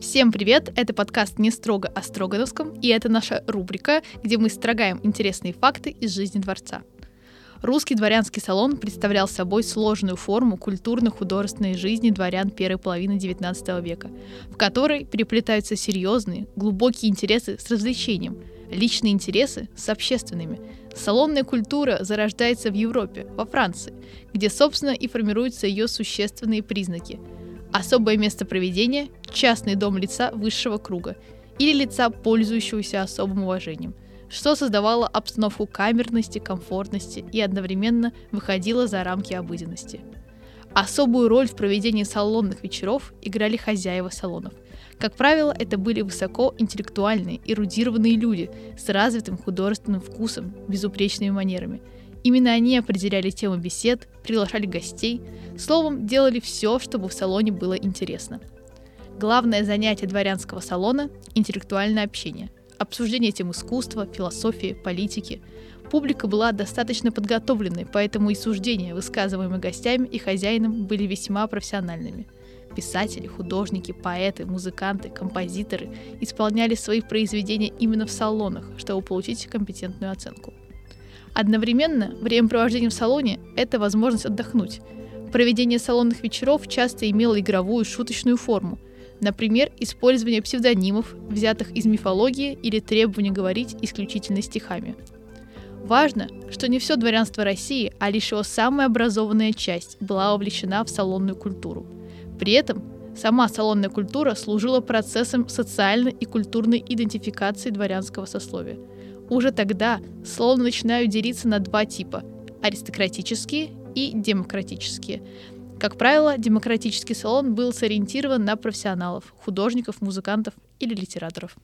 Всем привет! Это подкаст «Не строго о Строгановском», и это наша рубрика, где мы строгаем интересные факты из жизни дворца. Русский дворянский салон представлял собой сложную форму культурно-художественной жизни дворян первой половины XIX века, в которой переплетаются серьезные, глубокие интересы с развлечением, личные интересы с общественными. Салонная культура зарождается в Европе, во Франции, где, собственно, и формируются ее существенные признаки – Особое место проведения – частный дом лица высшего круга или лица, пользующегося особым уважением, что создавало обстановку камерности, комфортности и одновременно выходило за рамки обыденности. Особую роль в проведении салонных вечеров играли хозяева салонов. Как правило, это были высокоинтеллектуальные, эрудированные люди с развитым художественным вкусом, безупречными манерами – Именно они определяли темы бесед, приглашали гостей, словом, делали все, чтобы в салоне было интересно. Главное занятие дворянского салона – интеллектуальное общение, обсуждение тем искусства, философии, политики. Публика была достаточно подготовленной, поэтому и суждения, высказываемые гостями и хозяином, были весьма профессиональными. Писатели, художники, поэты, музыканты, композиторы исполняли свои произведения именно в салонах, чтобы получить компетентную оценку. Одновременно времяпровождение в салоне – это возможность отдохнуть. Проведение салонных вечеров часто имело игровую шуточную форму. Например, использование псевдонимов, взятых из мифологии или требование говорить исключительно стихами. Важно, что не все дворянство России, а лишь его самая образованная часть была вовлечена в салонную культуру. При этом сама салонная культура служила процессом социальной и культурной идентификации дворянского сословия – уже тогда салоны начинают делиться на два типа – аристократические и демократические. Как правило, демократический салон был сориентирован на профессионалов, художников, музыкантов или литераторов.